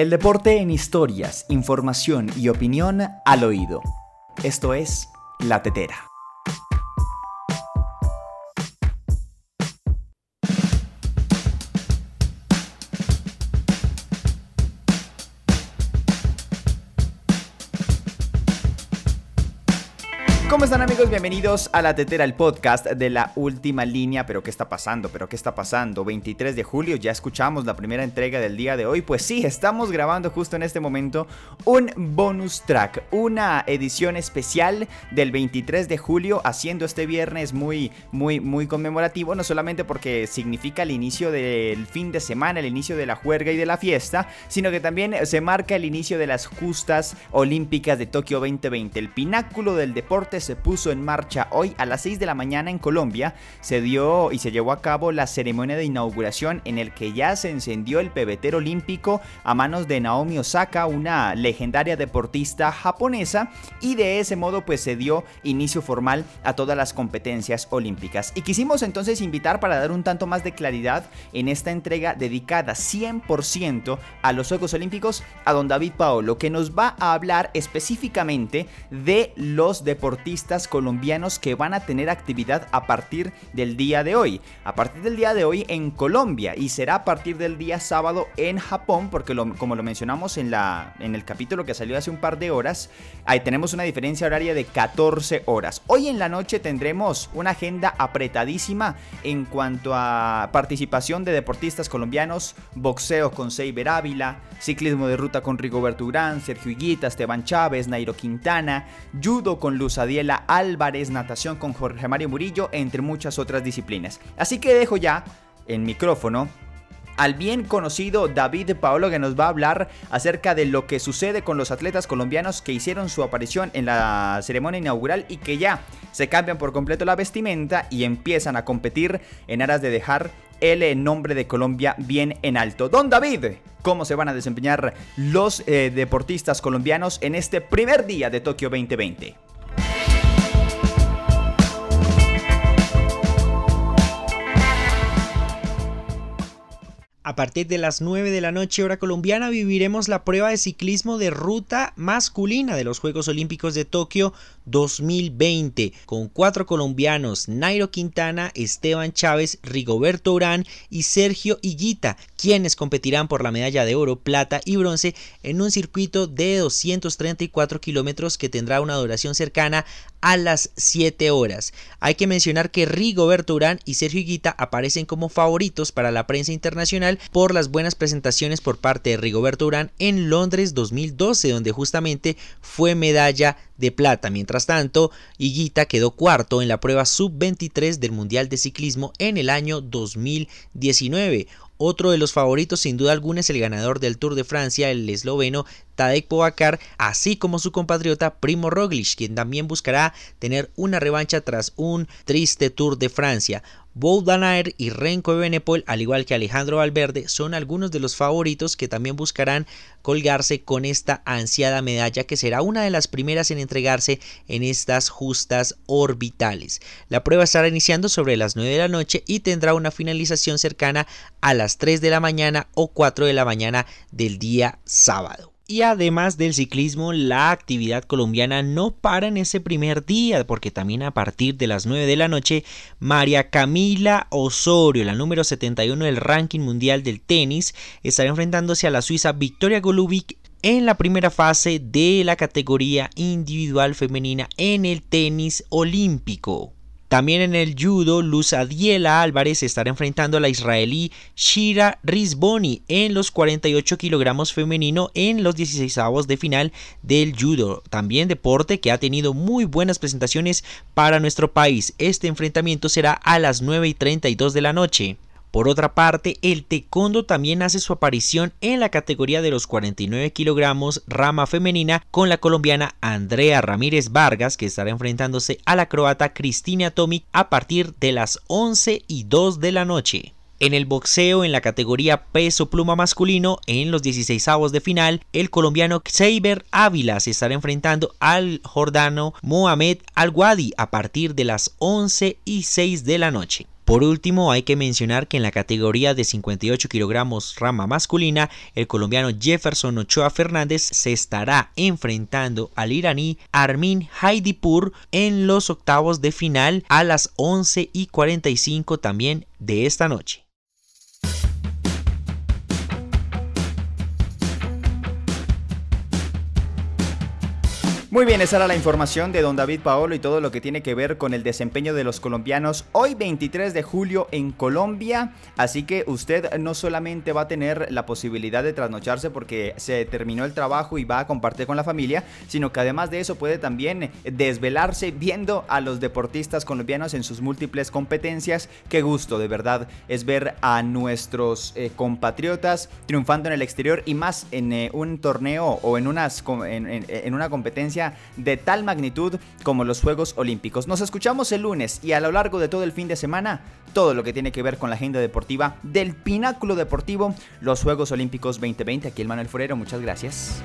El deporte en historias, información y opinión al oído. Esto es La Tetera. ¿Cómo están amigos? Bienvenidos a La Tetera, el podcast de la última línea. Pero ¿qué está pasando? ¿Pero qué está pasando? 23 de julio, ya escuchamos la primera entrega del día de hoy. Pues sí, estamos grabando justo en este momento un bonus track, una edición especial del 23 de julio, haciendo este viernes muy, muy, muy conmemorativo. No solamente porque significa el inicio del fin de semana, el inicio de la juerga y de la fiesta, sino que también se marca el inicio de las justas olímpicas de Tokio 2020, el pináculo del deporte se puso en marcha hoy a las 6 de la mañana en Colombia. Se dio y se llevó a cabo la ceremonia de inauguración en el que ya se encendió el pebetero olímpico a manos de Naomi Osaka, una legendaria deportista japonesa, y de ese modo pues se dio inicio formal a todas las competencias olímpicas. Y quisimos entonces invitar para dar un tanto más de claridad en esta entrega dedicada 100% a los Juegos Olímpicos a don David Paolo, que nos va a hablar específicamente de los deportistas colombianos que van a tener actividad a partir del día de hoy. A partir del día de hoy en Colombia y será a partir del día sábado en Japón, porque como lo mencionamos en, la, en el capítulo que salió hace un par de horas, ahí tenemos una diferencia horaria de 14 horas. Hoy en la noche tendremos una agenda apretadísima en cuanto a participación de deportistas colombianos, boxeo con Seiber Ávila, ciclismo de ruta con Rigoberto Urán, Sergio Higuita, Esteban Chávez, Nairo Quintana, judo con Luz Adiel, Álvarez, natación con Jorge Mario Murillo, entre muchas otras disciplinas. Así que dejo ya el micrófono al bien conocido David Paolo que nos va a hablar acerca de lo que sucede con los atletas colombianos que hicieron su aparición en la ceremonia inaugural y que ya se cambian por completo la vestimenta y empiezan a competir en aras de dejar el nombre de Colombia bien en alto. Don David, ¿cómo se van a desempeñar los eh, deportistas colombianos en este primer día de Tokio 2020? A partir de las 9 de la noche hora colombiana viviremos la prueba de ciclismo de ruta masculina de los Juegos Olímpicos de Tokio 2020 con cuatro colombianos Nairo Quintana, Esteban Chávez, Rigoberto Urán y Sergio Higuita, quienes competirán por la medalla de oro, plata y bronce en un circuito de 234 kilómetros que tendrá una duración cercana a las 7 horas. Hay que mencionar que Rigoberto Urán y Sergio Higuita aparecen como favoritos para la prensa internacional por las buenas presentaciones por parte de Rigoberto Urán en Londres 2012, donde justamente fue medalla de plata. Mientras tanto, Higuita quedó cuarto en la prueba sub-23 del Mundial de Ciclismo en el año 2019. Otro de los favoritos sin duda alguna es el ganador del Tour de Francia, el esloveno Tadej Pogacar, así como su compatriota Primo Roglic, quien también buscará tener una revancha tras un triste Tour de Francia. Boudanaer y Renko Benepol, al igual que Alejandro Valverde, son algunos de los favoritos que también buscarán colgarse con esta ansiada medalla que será una de las primeras en entregarse en estas justas orbitales. La prueba estará iniciando sobre las 9 de la noche y tendrá una finalización cercana a las 3 de la mañana o 4 de la mañana del día sábado. Y además del ciclismo, la actividad colombiana no para en ese primer día, porque también a partir de las 9 de la noche, María Camila Osorio, la número 71 del ranking mundial del tenis, estará enfrentándose a la suiza Victoria Golubic en la primera fase de la categoría individual femenina en el tenis olímpico. También en el judo, Luz Adiela Álvarez estará enfrentando a la israelí Shira Rizboni en los 48 kilogramos femenino en los 16 avos de final del judo. También deporte que ha tenido muy buenas presentaciones para nuestro país. Este enfrentamiento será a las 9 y 32 de la noche. Por otra parte, el taekwondo también hace su aparición en la categoría de los 49 kilogramos rama femenina con la colombiana Andrea Ramírez Vargas que estará enfrentándose a la croata Cristina Tomic a partir de las 11 y 2 de la noche. En el boxeo en la categoría peso pluma masculino en los 16 avos de final, el colombiano Xavier Ávila se estará enfrentando al jordano Mohamed Al-Wadi a partir de las 11 y 6 de la noche. Por último, hay que mencionar que en la categoría de 58 kilogramos rama masculina, el colombiano Jefferson Ochoa Fernández se estará enfrentando al iraní Armin Haidipur en los octavos de final a las 11 y 45 también de esta noche. Muy bien, esa era la información de don David Paolo y todo lo que tiene que ver con el desempeño de los colombianos hoy 23 de julio en Colombia. Así que usted no solamente va a tener la posibilidad de trasnocharse porque se terminó el trabajo y va a compartir con la familia, sino que además de eso puede también desvelarse viendo a los deportistas colombianos en sus múltiples competencias. Qué gusto, de verdad, es ver a nuestros eh, compatriotas triunfando en el exterior y más en eh, un torneo o en, unas, en una de tal magnitud como los Juegos Olímpicos. Nos escuchamos el lunes y a lo largo de todo el fin de semana, todo lo que tiene que ver con la agenda deportiva del Pináculo Deportivo, los Juegos Olímpicos 2020. Aquí el Manuel Forero, muchas gracias.